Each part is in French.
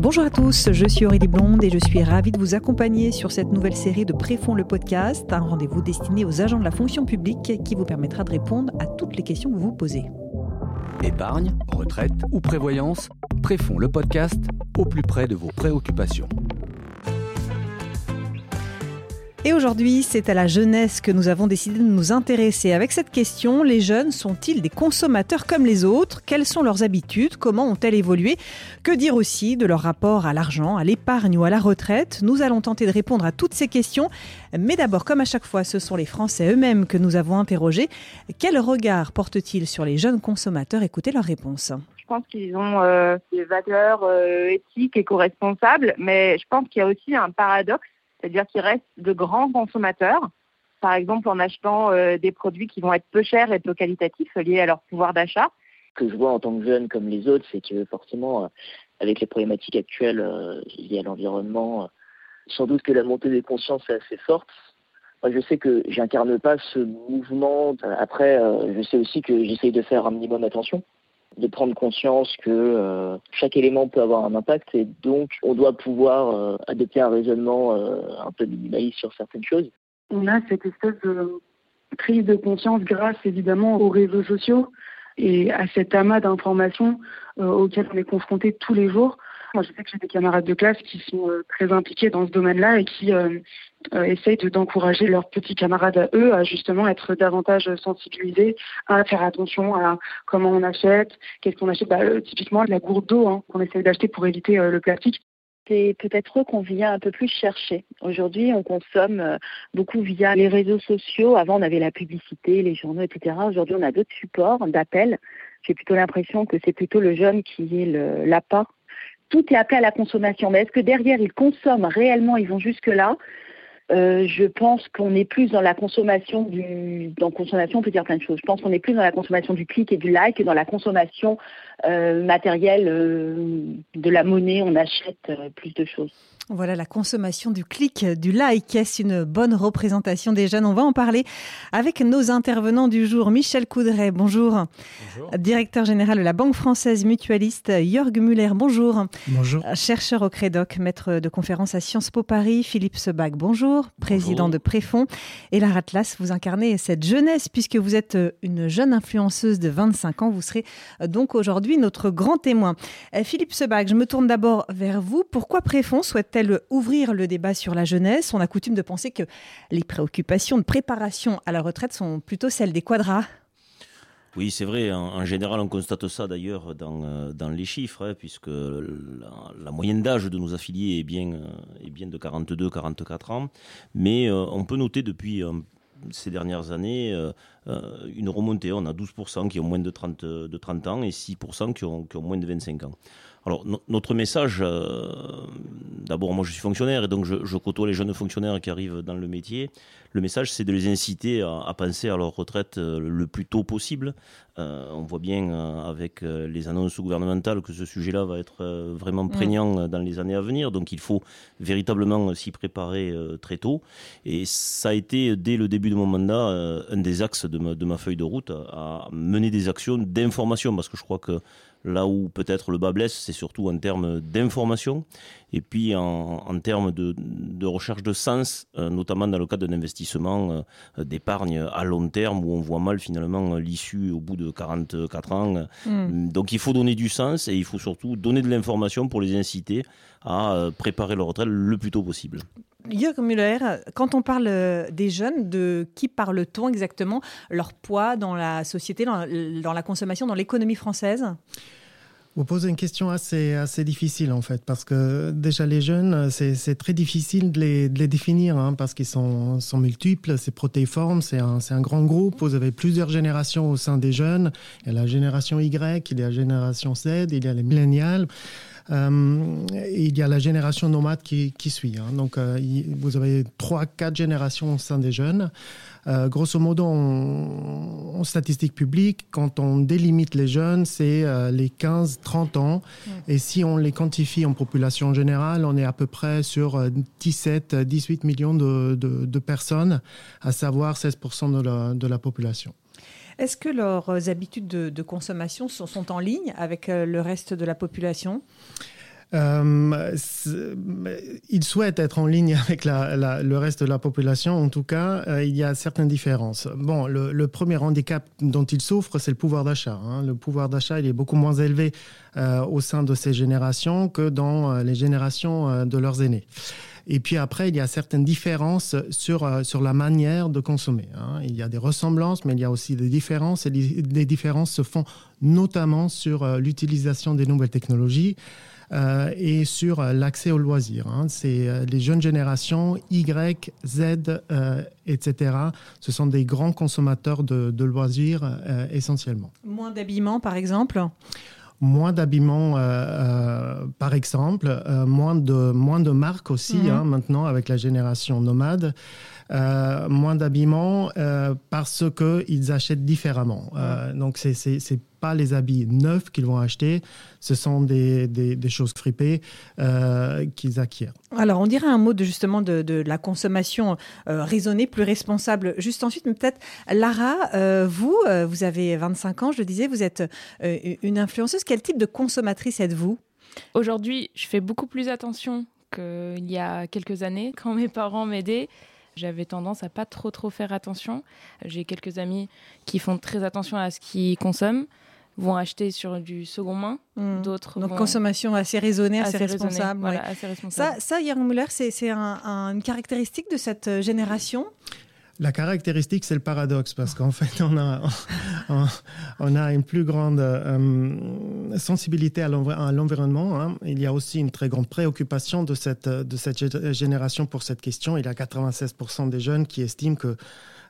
Bonjour à tous, je suis Aurélie Blonde et je suis ravie de vous accompagner sur cette nouvelle série de Préfonds le podcast, un rendez-vous destiné aux agents de la fonction publique qui vous permettra de répondre à toutes les questions que vous vous posez. Épargne, retraite ou prévoyance, Préfonds le podcast au plus près de vos préoccupations. Et aujourd'hui, c'est à la jeunesse que nous avons décidé de nous intéresser. Avec cette question, les jeunes sont-ils des consommateurs comme les autres? Quelles sont leurs habitudes? Comment ont-elles évolué? Que dire aussi de leur rapport à l'argent, à l'épargne ou à la retraite? Nous allons tenter de répondre à toutes ces questions. Mais d'abord, comme à chaque fois, ce sont les Français eux-mêmes que nous avons interrogés. Quel regard portent-ils sur les jeunes consommateurs? Écoutez leurs réponses. Je pense qu'ils ont euh, des valeurs euh, éthiques et co-responsables, mais je pense qu'il y a aussi un paradoxe c'est-à-dire qu'ils restent de grands consommateurs, par exemple en achetant euh, des produits qui vont être peu chers et peu qualitatifs liés à leur pouvoir d'achat. Ce que je vois en tant que jeune comme les autres, c'est que forcément, euh, avec les problématiques actuelles euh, liées à l'environnement, sans doute que la montée des consciences est assez forte. Moi, je sais que j'incarne pas ce mouvement. Après, je sais aussi que j'essaye de faire un minimum attention de prendre conscience que euh, chaque élément peut avoir un impact et donc on doit pouvoir euh, adopter un raisonnement euh, un peu minimaliste sur certaines choses. On a cette espèce de prise de conscience grâce évidemment aux réseaux sociaux et à cet amas d'informations auxquelles on est confronté tous les jours. Moi, je sais que j'ai des camarades de classe qui sont euh, très impliqués dans ce domaine-là et qui euh, euh, essayent d'encourager leurs petits camarades à eux à justement être davantage sensibilisés, à faire attention à comment on achète, qu'est-ce qu'on achète. Bah, typiquement, la gourde d'eau hein, qu'on essaye d'acheter pour éviter le plastique c'est peut-être eux qu'on vient un peu plus chercher. Aujourd'hui, on consomme beaucoup via les réseaux sociaux. Avant, on avait la publicité, les journaux, etc. Aujourd'hui, on a d'autres supports d'appel. J'ai plutôt l'impression que c'est plutôt le jeune qui est l'appât tout est appelé à la consommation. Mais est-ce que derrière, ils consomment réellement, ils vont jusque-là? Euh, je pense qu'on est plus dans la consommation du. Dans consommation, on peut dire plein de choses. Je pense qu'on est plus dans la consommation du clic et du like que dans la consommation euh, matérielle euh, de la monnaie. On achète plus de choses. Voilà la consommation du clic, du like. Est-ce une bonne représentation des jeunes? On va en parler avec nos intervenants du jour. Michel Coudray, bonjour. bonjour. Directeur général de la Banque française mutualiste. Jörg Muller, bonjour. Bonjour. Chercheur au Crédoc, maître de conférence à Sciences Po Paris. Philippe Sebag, bonjour. Président de Préfond. Et Lara Atlas, vous incarnez cette jeunesse puisque vous êtes une jeune influenceuse de 25 ans. Vous serez donc aujourd'hui notre grand témoin. Euh, Philippe Sebag, je me tourne d'abord vers vous. Pourquoi Préfond souhaite ouvrir le débat sur la jeunesse On a coutume de penser que les préoccupations de préparation à la retraite sont plutôt celles des quadras. Oui, c'est vrai. En, général, on constate ça d'ailleurs dans, euh, les chiffres, hein, puisque la, moyenne d'âge de nos affiliés est bien, euh, de 42-44 ans. Mais euh, on peut noter depuis ces dernières années une remontée. On a 12% qui ont moins de 30, de 30 ans et 6% qui ont, qui ont moins de 25 ans. Alors, notre message, euh, d'abord, moi je suis fonctionnaire et donc je, côtoie les jeunes fonctionnaires qui arrivent dans le métier. Le message, c'est de les inciter à, penser à leur retraite euh, le plus tôt possible. Euh, on voit bien avec les annonces gouvernementales que ce sujet-là va être vraiment mm. prégnant dans les années à venir. Donc, il faut véritablement s'y préparer très tôt. Et ça a été, dès le début de mon mandat, un des axes de ma, de ma feuille de route, à mener des actions d'information parce que je crois que Là où peut-être le bas blesse, c'est surtout en termes d'information et puis en, termes de, recherche de sens, euh, notamment dans le cadre d'un investissement euh, d'épargne à long terme où on voit mal finalement l'issue au bout de 44 ans. Hmm. Donc il faut donner du sens et il faut surtout donner de l'information pour les inciter à euh, préparer leur retraite le plus tôt possible. Jörg Müller, quand on parle des jeunes, de qui parle-t-on exactement? Leur poids dans la société, dans, la consommation, dans l'économie française? Vous posez une question assez, difficile en fait, parce que déjà les jeunes, c'est très difficile de les, définir, hein, parce qu'ils sont, sont, multiples, c'est protéiforme, c'est un, un, grand groupe, vous avez plusieurs générations au sein des jeunes, il y a la génération Y, il y a la génération Z, il y a les millénials. Euh, il y a la génération nomade qui, suit. Hein. Donc, euh, vous avez trois, quatre générations au sein des jeunes. Euh, grosso modo, en, statistique publique, quand on délimite les jeunes, c'est les 15-30 ans. Et si on les quantifie en population générale, on est à peu près sur 17-18 millions de, personnes, à savoir 16% de la population. Est-ce que leurs habitudes de, consommation sont, en ligne avec euh, le reste de la population? Euh, il souhaite être en ligne avec le reste de la population. En tout cas, euh, il y a certaines différences. Bon, le, premier handicap dont il souffre, c'est le pouvoir d'achat. Hein. Le pouvoir d'achat, il est beaucoup moins élevé au sein de ces générations que dans les générations de leurs aînés. Et puis après, il y a certaines différences sur, sur la manière de consommer. Hein. Il y a des ressemblances, mais il y a aussi des différences. Et les différences se font notamment sur l'utilisation des nouvelles technologies. Euh, et sur euh, l'accès aux loisirs. Hein. C'est euh, les jeunes générations Y, Z, etc. Ce sont des grands consommateurs de, de loisirs essentiellement. Moins d'habillement, par exemple? Moins d'habillement, par exemple, moins, de, moins de marques aussi, mhm. hein, maintenant, avec la génération nomade. Euh, moins d'habillement euh, parce qu'ils achètent différemment. Euh, donc, ce n'est pas les habits neufs qu'ils vont acheter, ce sont des, des, choses fripées qu'ils acquièrent. Alors, on dirait un mot de, justement de, de la consommation raisonnée, plus responsable. Juste ensuite, peut-être, Lara, vous, vous avez 25 ans, je le disais, vous êtes une influenceuse. Quel type de consommatrice êtes-vous? Aujourd'hui, je fais beaucoup plus attention qu'il y a quelques années, quand mes parents m'aidaient. J'avais tendance à pas trop trop faire attention. J'ai quelques amis qui font très attention à ce qu'ils consomment vont acheter sur du second main, mmh. d'autres donc consommation assez raisonnée, assez, responsable. Voilà, assez responsable. Ça, ça Yaron Muller, c'est une caractéristique de cette euh, génération? La caractéristique, c'est le paradoxe, parce qu'en fait, on a, une plus grande euh, sensibilité à l'environnement. Hein. Il y a aussi une très grande préoccupation de cette, génération pour cette question. Il y a 96% des jeunes qui estiment que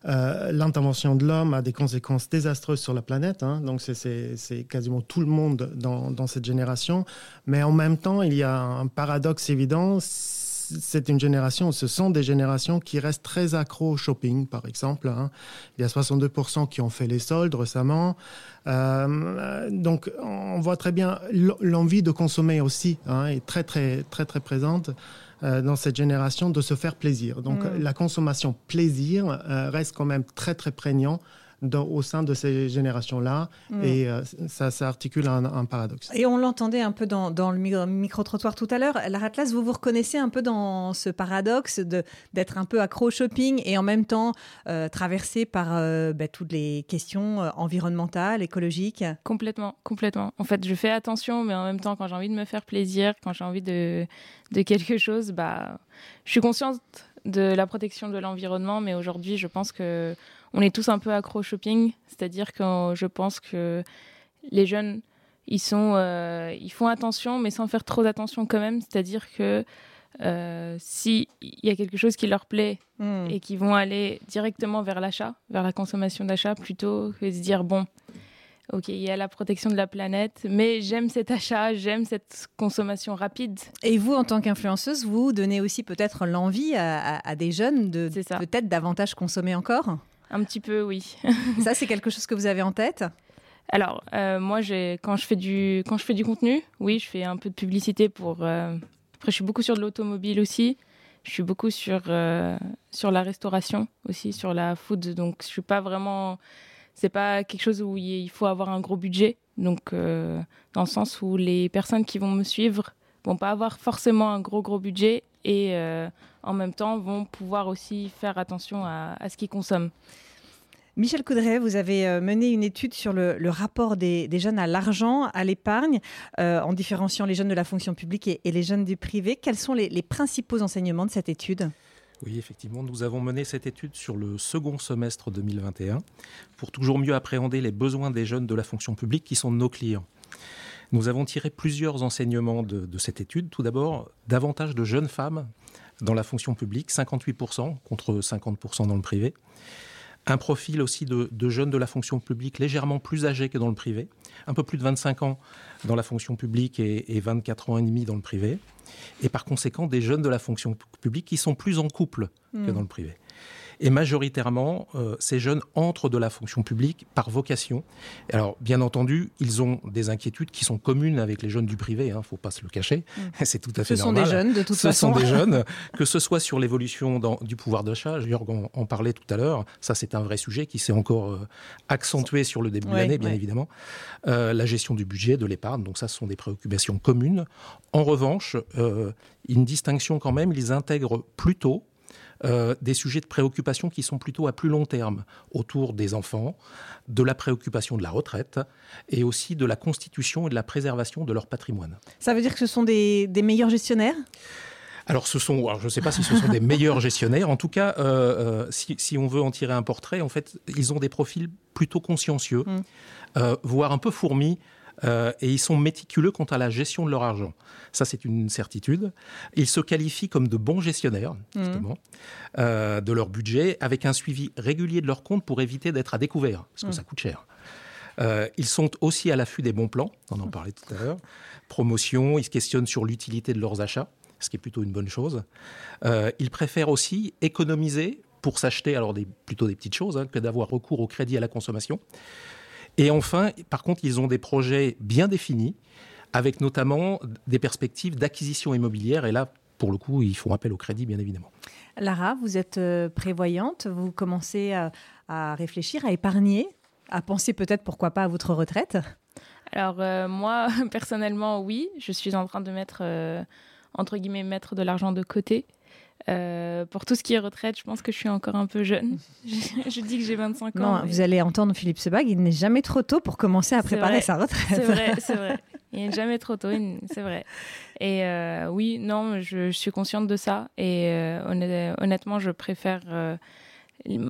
euh, l'intervention de l'homme a des conséquences désastreuses sur la planète. Hein. Donc, c'est quasiment tout le monde dans cette génération. Mais en même temps, il y a un paradoxe évident c'est une génération, ce sont des générations qui restent très accros au shopping, par exemple. Hein. Il y a 62% qui ont fait les soldes récemment. Euh, donc, on voit très bien l'envie de consommer aussi hein, est très, très, très, très présente euh, dans cette génération de se faire plaisir. Donc, mm. la consommation plaisir euh, reste quand même très, très prégnant au sein de ces générations-là. Mm. Et euh, ça, ça, articule un, paradoxe. Et on l'entendait un peu dans, dans le micro-trottoir tout à l'heure. La Atlas, vous vous reconnaissez un peu dans ce paradoxe d'être un peu accro au shopping et en même temps euh, traversé par euh, bah, toutes les questions environnementales, écologiques? Complètement, complètement. En fait, je fais attention, mais en même temps, quand j'ai envie de me faire plaisir, quand j'ai envie de, de quelque chose, bah, je suis consciente de la protection de l'environnement, mais aujourd'hui, je pense que on est tous un peu accro au shopping, c'est-à-dire que je pense que les jeunes, ils sont, euh, ils font attention, mais sans faire trop d'attention quand même. C'est-à-dire que euh, s'il y a quelque chose qui leur plaît hmm. et qu'ils vont aller directement vers l'achat, vers la consommation d'achat, plutôt que de se dire bon, ok, il y a la protection de la planète, mais j'aime cet achat, j'aime cette consommation rapide. Et vous, en tant qu'influenceuse, vous donnez aussi peut-être l'envie à, des jeunes de peut-être davantage consommer encore? Un petit peu, oui. Ça, c'est quelque chose que vous avez en tête? Alors, euh, moi, quand je, fais du, quand je fais du contenu, oui, je fais un peu de publicité pour... Euh, après, je suis beaucoup sur de l'automobile aussi. Je suis beaucoup sur, euh, sur la restauration aussi, sur la food. Donc, je suis pas vraiment... C'est pas quelque chose où il faut avoir un gros budget. Donc, dans le sens où les personnes qui vont me suivre vont pas avoir forcément un gros, gros budget et en même temps vont pouvoir aussi faire attention à, ce qu'ils consomment. Michel Coudray, vous avez euh, mené une étude sur le, rapport des, jeunes à l'argent, à l'épargne, euh, en différenciant les jeunes de la fonction publique et, les jeunes du privé. Quels sont les, principaux enseignements de cette étude? Oui, effectivement, nous avons mené cette étude sur le second semestre 2021 pour toujours mieux appréhender les besoins des jeunes de la fonction publique qui sont nos clients. Nous avons tiré plusieurs enseignements de cette étude. Tout d'abord, davantage de jeunes femmes dans la fonction publique, 58% contre 50% dans le privé. Un profil aussi de, jeunes de la fonction publique légèrement plus âgés que dans le privé, un peu plus de 25 ans dans la fonction publique et, 24 ans et demi dans le privé. Et par conséquent, des jeunes de la fonction publique qui sont plus en couple que hmm. dans le privé. Et majoritairement, euh, ces jeunes entrent de la fonction publique par vocation. Alors, bien entendu, ils ont des inquiétudes qui sont communes avec les jeunes du privé, il hein, ne faut pas se le cacher. Mm. C'est tout à fait normal. Ce sont des jeunes, de toute ce façon. Ce sont des jeunes, que ce soit sur l'évolution du pouvoir d'achat, Jörg en, en, parlait tout à l'heure, ça c'est un vrai sujet qui s'est encore euh, accentué sur le début de l'année, bien évidemment. Euh, la gestion du budget, de l'épargne, donc ça ce sont des préoccupations communes. En revanche, euh, une distinction quand même, ils intègrent plutôt euh, des sujets de préoccupation qui sont plutôt à plus long terme, autour des enfants, de la préoccupation de la retraite et aussi de la constitution et de la préservation de leur patrimoine. Ça veut dire que ce sont des, des meilleurs gestionnaires? Alors, ce sont, je ne sais pas si ce sont des meilleurs gestionnaires. En tout cas, euh, euh, si, si, on veut en tirer un portrait, en fait, ils ont des profils plutôt consciencieux, mm. euh, voire un peu fourmis euh, et ils sont méticuleux quant à la gestion de leur argent. Ça, c'est une certitude. Ils se qualifient comme de bons gestionnaires, mmh. justement, euh, de leur budget, avec un suivi régulier de leur compte pour éviter d'être à découvert, parce que mmh. ça coûte cher. Euh, ils sont aussi à l'affût des bons plans, on en parlait tout à l'heure. Promotion, ils se questionnent sur l'utilité de leurs achats, ce qui est plutôt une bonne chose. Ils préfèrent aussi économiser pour s'acheter alors des, plutôt des petites choses hein, que d'avoir recours au crédit à la consommation. Et enfin, par contre, ils ont des projets bien définis, avec notamment des perspectives d'acquisition immobilière. Et là, pour le coup, ils font appel au crédit, bien évidemment. Lara, vous êtes euh, prévoyante, vous commencez à, réfléchir, à épargner, à penser peut-être, pourquoi pas, à votre retraite? Alors, euh, moi, personnellement, oui, je suis en train de mettre, euh, entre guillemets, mettre de l'argent de côté. Euh, pour tout ce qui est retraite, je pense que je suis encore un peu jeune. je, dis que j'ai 25 ans. Non, vous allez entendre Philippe Sebag, il n'est jamais trop tôt pour commencer à préparer sa retraite. C'est vrai, c'est vrai. Il n'est jamais trop tôt, c'est vrai. Et euh, oui, non, je, suis consciente de ça. Et euh, honnêtement, je préfère.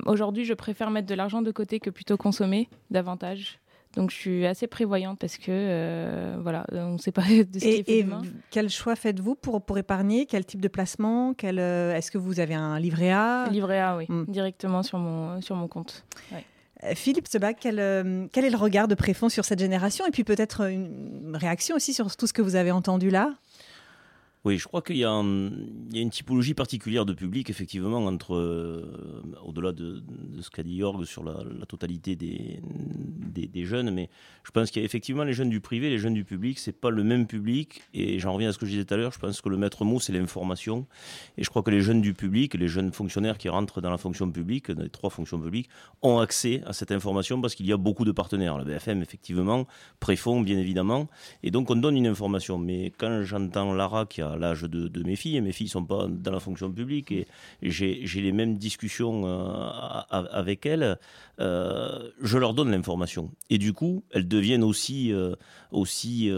Aujourd'hui, je préfère mettre de l'argent de côté que plutôt consommer davantage. Donc je suis assez prévoyante parce que euh, voilà, on ne sait pas de ce et, qui est fait et quel choix faites-vous pour, pour épargner? Quel type de placement? Quel, euh, Est-ce que vous avez un livret A? Livret A, oui, hmm. directement sur mon, sur mon compte. Ouais. Euh, Philippe Sebag, quel, quel est le regard de Préfond sur cette génération? Et puis peut-être une réaction aussi sur tout ce que vous avez entendu là? Oui, je crois qu'il y, a une typologie particulière de public, effectivement, entre, euh, au-delà de, ce qu'a dit Jorg sur la, totalité des, des, des, jeunes, mais je pense qu'il y a effectivement les jeunes du privé, les jeunes du public, c'est pas le même public, et j'en reviens à ce que je disais tout à l'heure, je pense que le maître mot, c'est l'information, et je crois que les jeunes du public, les jeunes fonctionnaires qui rentrent dans la fonction publique, dans les trois fonctions publiques, ont accès à cette information parce qu'il y a beaucoup de partenaires, la BFM, effectivement, Préfond, bien évidemment, et donc on donne une information, mais quand j'entends Lara qui a l'âge de, mes filles, mes filles ne sont pas dans la fonction publique, et j'ai les mêmes discussions euh, avec elles, euh, je leur donne l'information. Et du coup, elles deviennent aussi, euh, aussi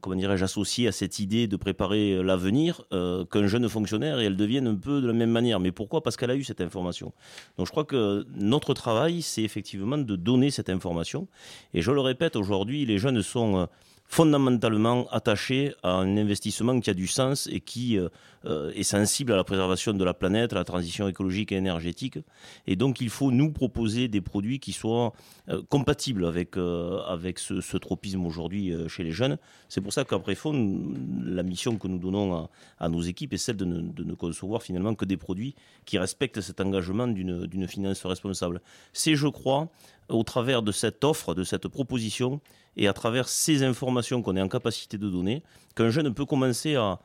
comment dirais-je, associées à cette idée de préparer l'avenir qu'un jeune fonctionnaire, et elles deviennent un peu de la même manière. Mais pourquoi? Parce qu'elle a eu cette information. Donc je crois que notre travail, c'est effectivement de donner cette information. Et je le répète, aujourd'hui, les jeunes sont fondamentalement attaché à un investissement qui a du sens et qui euh, euh, est sensible à la préservation de la planète, à la transition écologique et énergétique. Et donc il faut nous proposer des produits qui soient euh, compatibles avec, avec ce, tropisme aujourd'hui chez les jeunes. C'est pour ça qu'après fond, la mission que nous donnons à, nos équipes est celle de ne, de ne, concevoir finalement que des produits qui respectent cet engagement d'une finance responsable. C'est, je crois, au travers de cette offre, de cette proposition, et à travers ces informations qu'on est en capacité de donner, qu'un jeune peut commencer à,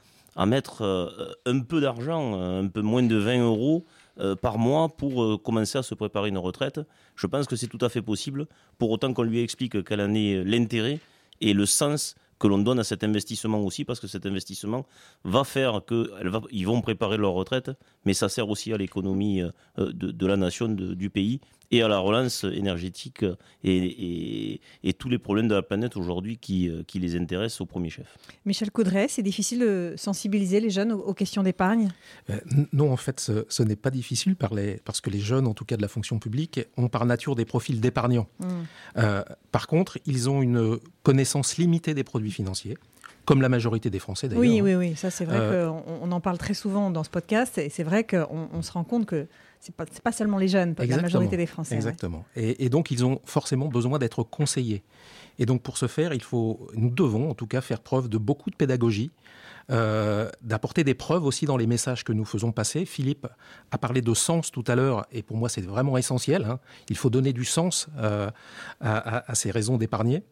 mettre euh, un peu d'argent, un peu moins de 20 euros euh, par mois pour euh, commencer à se préparer une retraite. Je pense que c'est tout à fait possible, pour autant qu'on lui explique quel en est l'intérêt et le sens que l'on donne à cet investissement aussi, parce que cet investissement va faire qu'ils vont préparer leur retraite, mais ça sert aussi à l'économie de, la nation, du pays, et à la relance énergétique et, et, tous les problèmes de la planète aujourd'hui qui, euh, qui, les intéressent au premier chef. Michel Coudray, c'est difficile de sensibiliser les jeunes aux, questions d'épargne? Euh, Non, en fait, ce, n'est pas difficile par les, parce que les jeunes, en tout cas de la fonction publique, ont par nature des profils d'épargnants. Mmh. Euh, par contre, ils ont une connaissance limitée des produits financiers comme la majorité des Français d'ailleurs. Oui, oui, oui, ça c'est vrai qu'on on en parle très souvent dans ce podcast, et c'est vrai qu'on on se rend compte que c'est pas, pas seulement les jeunes, la majorité des Français. Exactement. Et, donc, ils ont forcément besoin d'être conseillés. Et donc, pour ce faire, il faut, nous devons en tout cas faire preuve de beaucoup de pédagogie, euh, d'apporter des preuves aussi dans les messages que nous faisons passer. Philippe a parlé de sens tout à l'heure, et pour moi c'est vraiment essentiel. Hein. Il faut donner du sens euh, à, ces raisons d'épargner.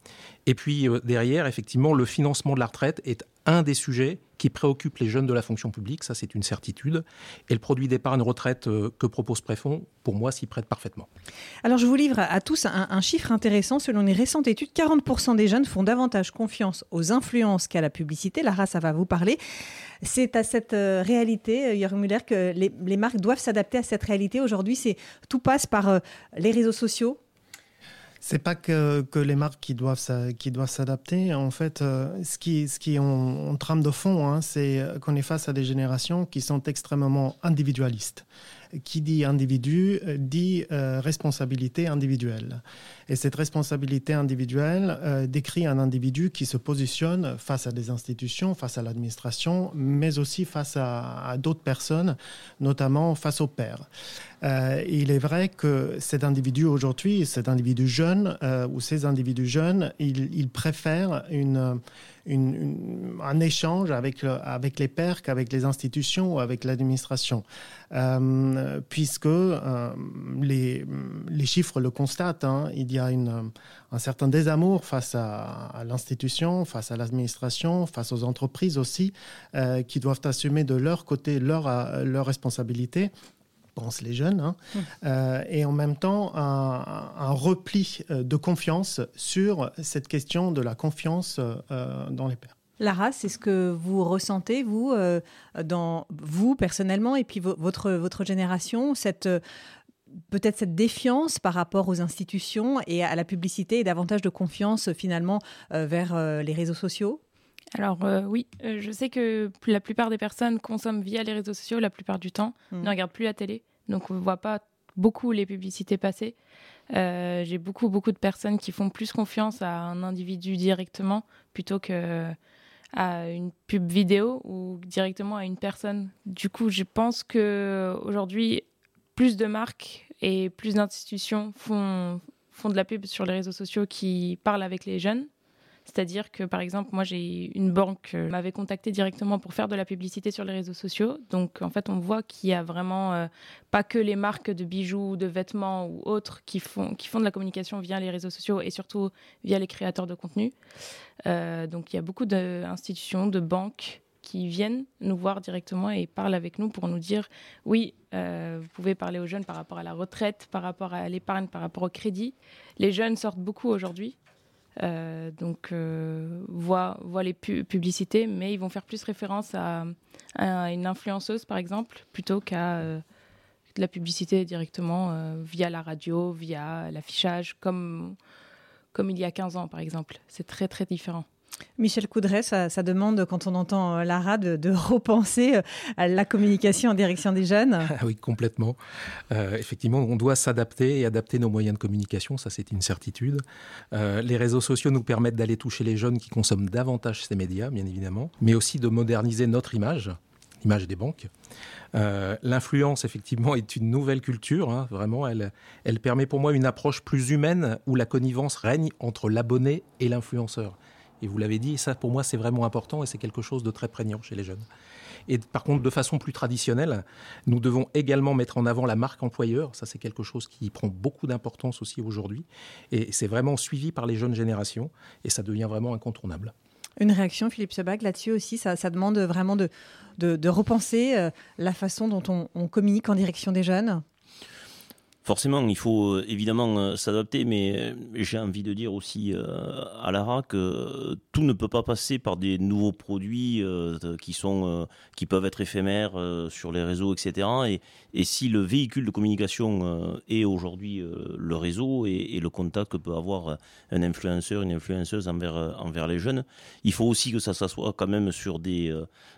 Et puis euh, derrière, effectivement, le financement de la retraite est un des sujets qui préoccupe les jeunes de la fonction publique, ça c'est une certitude. Et le produit d'épargne retraite euh, que propose Préfond, pour moi, s'y prête parfaitement. Alors je vous livre à tous un, chiffre intéressant. Selon une récente étude, 40% des jeunes font davantage confiance aux influences qu'à la publicité. Lara, ça va vous parler. C'est à cette euh, réalité, euh, Jörg Müller, que les, marques doivent s'adapter à cette réalité. Aujourd'hui, tout passe par les réseaux sociaux, c'est pas que, que, les marques qui doivent, s'adapter. En fait, euh, ce qui, ce qui on, trame de fond, hein, c'est qu'on est face à des générations qui sont extrêmement individualistes. Qui dit individu euh, dit euh, responsabilité individuelle. Et cette responsabilité individuelle décrit un individu qui se positionne face à des institutions, face à l'administration, mais aussi face à, d'autres personnes, notamment face au père. Euh, il est vrai que cet individu aujourd'hui, cet individu jeune euh, ou ces individus jeunes, ils, préfèrent un échange avec, avec les pairs qu'avec les institutions ou avec l'administration. Euh, puisque les, les, chiffres le constatent, hein. il y a une, un certain désamour face à, l'institution, face à l'administration, face aux entreprises aussi, qui doivent assumer de leur côté leur, leur responsabilité pense les jeunes, hein. mmh. euh, et en même temps un, repli euh, de confiance sur cette question de la confiance euh, dans les pairs. Lara, c'est ce que vous ressentez, vous, dans vous personnellement, et puis votre, votre génération, cette peut-être cette défiance par rapport aux institutions et à la publicité et davantage de confiance finalement vers les réseaux sociaux? Alors oui, je sais que la plupart des personnes consomment via les réseaux sociaux la plupart du temps, mmh. ne regardent plus la télé. Donc on ne voit pas beaucoup les publicités passer. Euh, j'ai beaucoup, beaucoup de personnes qui font plus confiance à un individu directement plutôt que à une pub vidéo ou directement à une personne. Du coup, je pense que aujourd'hui, plus de marques et plus d'institutions font, font de la pub sur les réseaux sociaux qui parlent avec les jeunes c'est-à-dire que, par exemple, moi, j'ai une banque qui m'avait contacté directement pour faire de la publicité sur les réseaux sociaux. Donc, en fait, on voit qu'il y a vraiment euh, pas que les marques de bijoux, de vêtements ou autres qui font, qui font de la communication via les réseaux sociaux et surtout via les créateurs de contenu. Euh, donc, il y a beaucoup d'institutions, de banques qui viennent nous voir directement et parlent avec nous pour nous dire oui, euh, vous pouvez parler aux jeunes par rapport à la retraite, par rapport à l'épargne, par rapport au crédit. Les jeunes sortent beaucoup aujourd'hui. Euh, donc, euh, voient, les publicités, mais ils vont faire plus référence à, une influenceuse, par exemple, plutôt qu'à euh, la publicité directement via la radio, via l'affichage, comme, comme il y a 15 ans, par exemple. C'est très, très différent. Michel Coudray, ça, demande, quand on entend euh, Lara, de, repenser euh, la communication en direction des jeunes. Ah oui, complètement. Euh, effectivement, on doit s'adapter et adapter nos moyens de communication, ça c'est une certitude. les réseaux sociaux nous permettent d'aller toucher les jeunes qui consomment davantage ces médias, bien évidemment, mais aussi de moderniser notre image l'image des banques. L'influence, effectivement, est une nouvelle culture. Hein, vraiment, elle, elle permet pour moi une approche plus humaine où la connivence règne entre l'abonné et l'influenceur. Et vous l'avez dit, ça pour moi c'est vraiment important et c'est quelque chose de très prégnant chez les jeunes. Et par contre, de façon plus traditionnelle, nous devons également mettre en avant la marque employeur. Ça, c'est quelque chose qui prend beaucoup d'importance aussi aujourd'hui. Et c'est vraiment suivi par les jeunes générations et ça devient vraiment incontournable. Une réaction, Philippe Sebag, là-dessus aussi, ça, demande vraiment de, de, repenser euh, la façon dont on communique en direction des jeunes? Forcément, il faut euh, évidemment euh, s'adapter, mais euh, j'ai envie de dire aussi à Lara que tout ne peut pas passer par des nouveaux produits qui peuvent être éphémères sur les réseaux, etc. Et, et si le véhicule de communication est aujourd'hui le réseau et, le contact que peut avoir un influenceur, une influenceuse envers envers les jeunes, il faut aussi que ça s'assoie quand même sur des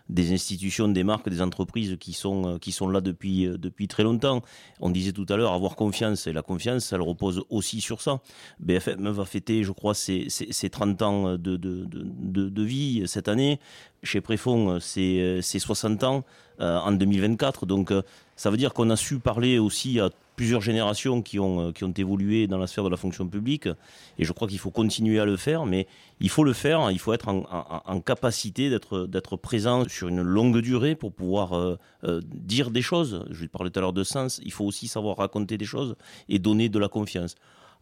des institutions, des marques, des entreprises qui sont sont là depuis depuis très longtemps. On disait tout à l'heure avoir confiance. Et la confiance, elle repose aussi sur ça. BFM va fêter, je crois, ses, 30 ans de, de, vie cette année. Chez Préfond, c'est 60 ans en 2024. Donc, ça veut dire qu'on a su parler aussi à plusieurs générations qui ont, euh, évolué dans la sphère de la fonction publique. Et je crois qu'il faut continuer à le faire, mais il faut le faire, il faut être en, capacité d'être, présent sur une longue durée pour pouvoir euh, euh, dire des choses. Je parlais tout à l'heure de sens, il faut aussi savoir raconter des choses et donner de la confiance.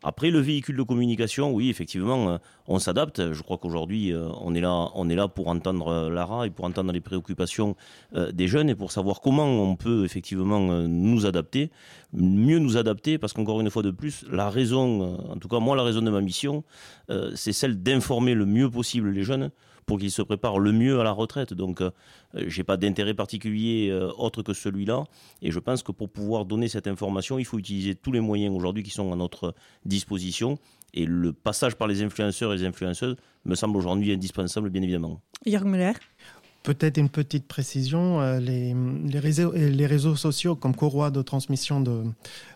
Après, le véhicule de communication, oui, effectivement, euh, on s'adapte. Je crois qu'aujourd'hui, euh, on est là, pour entendre euh, Lara et pour entendre les préoccupations des jeunes et pour savoir comment on peut effectivement nous adapter, mieux nous adapter, parce qu'encore une fois de plus, la raison, en tout cas moi, la raison de ma mission, c'est celle d'informer le mieux possible les jeunes pour qu'ils se préparent le mieux à la retraite. Donc, euh, j'ai pas d'intérêt particulier euh, autre que celui-là. Et je pense que pour pouvoir donner cette information, il faut utiliser tous les moyens aujourd'hui qui sont à notre disposition. Et le passage par les influenceurs et les influenceuses me semble aujourd'hui indispensable, bien évidemment. Jörg Müller Peut-être une petite précision, euh, les, les, réseaux, les réseaux sociaux comme courroie de transmission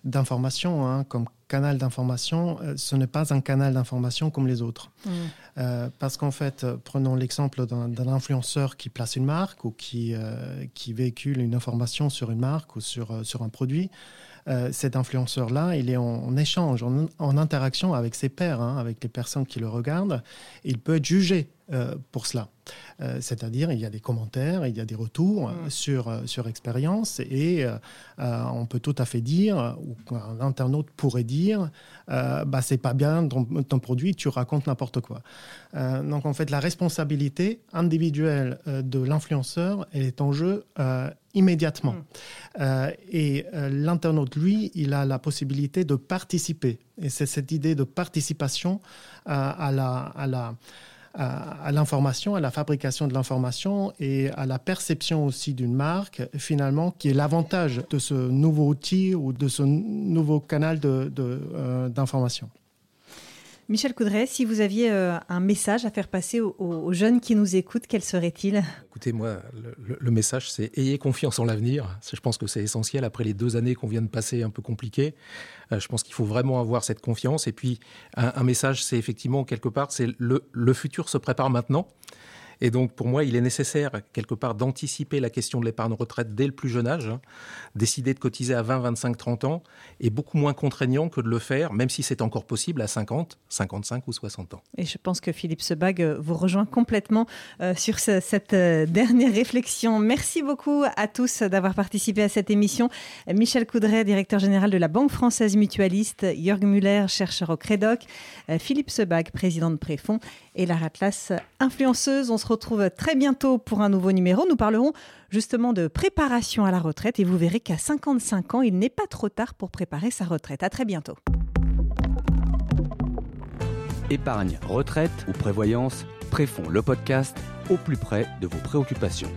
d'informations, hein, comme canal d'information, euh, ce n'est pas un canal d'information comme les autres. Mm. Euh, parce qu'en fait, euh, prenons l'exemple d'un influenceur qui place une marque ou qui, qui véhicule une information sur une marque ou sur, sur un produit. cet influenceur-là, il est en, échange, en, interaction avec ses pairs, hein, avec les personnes qui le regardent. Il peut être jugé pour cela. C'est-à-dire, il y a des commentaires, il y a des retours mm. sur, sur expérience et on peut tout à fait dire, ou un internaute pourrait dire, euh, bah, c'est pas bien ton, produit, tu racontes n'importe quoi. Euh, donc en fait, la responsabilité individuelle euh, de l'influenceur, elle est en jeu immédiatement. Mm. et l'internaute, lui, il a la possibilité de participer. Et c'est cette idée de participation à la, à la à, l'information, à la fabrication de l'information et à la perception aussi d'une marque, finalement, qui est l'avantage de ce nouveau outil ou de ce nouveau canal d'information. De, Michel Coudray, si vous aviez euh, un message à faire passer aux, jeunes qui nous écoutent, quel serait-il? Écoutez, moi, le, message, c'est ayez confiance en l'avenir. Je pense que c'est essentiel après les deux années qu'on vient de passer un peu compliquées. Euh, je pense qu'il faut vraiment avoir cette confiance. Et puis, un, message, c'est effectivement, quelque part, c'est le, le futur se prépare maintenant. Et donc, pour moi, il est nécessaire, quelque part, d'anticiper la question de l'épargne retraite dès le plus jeune âge. Hein. Décider de cotiser à 20, 25, 30 ans est beaucoup moins contraignant que de le faire, même si c'est encore possible, à 50, 55 ou 60 ans. Et je pense que Philippe Sebag euh, vous rejoint complètement euh, sur cette euh, dernière réflexion. Merci beaucoup à tous d'avoir participé à cette émission. Michel Coudray, directeur général de la Banque française mutualiste, Jörg Muller, chercheur au Crédoc, Philippe Sebag, président de Préfond, et Lara Atlas, influenceuse. On se retrouve très bientôt pour un nouveau numéro. Nous parlerons justement de préparation à la retraite et vous verrez qu'à 55 ans, il n'est pas trop tard pour préparer sa retraite. À très bientôt. Épargne, retraite ou prévoyance, Préfond le podcast au plus près de vos préoccupations.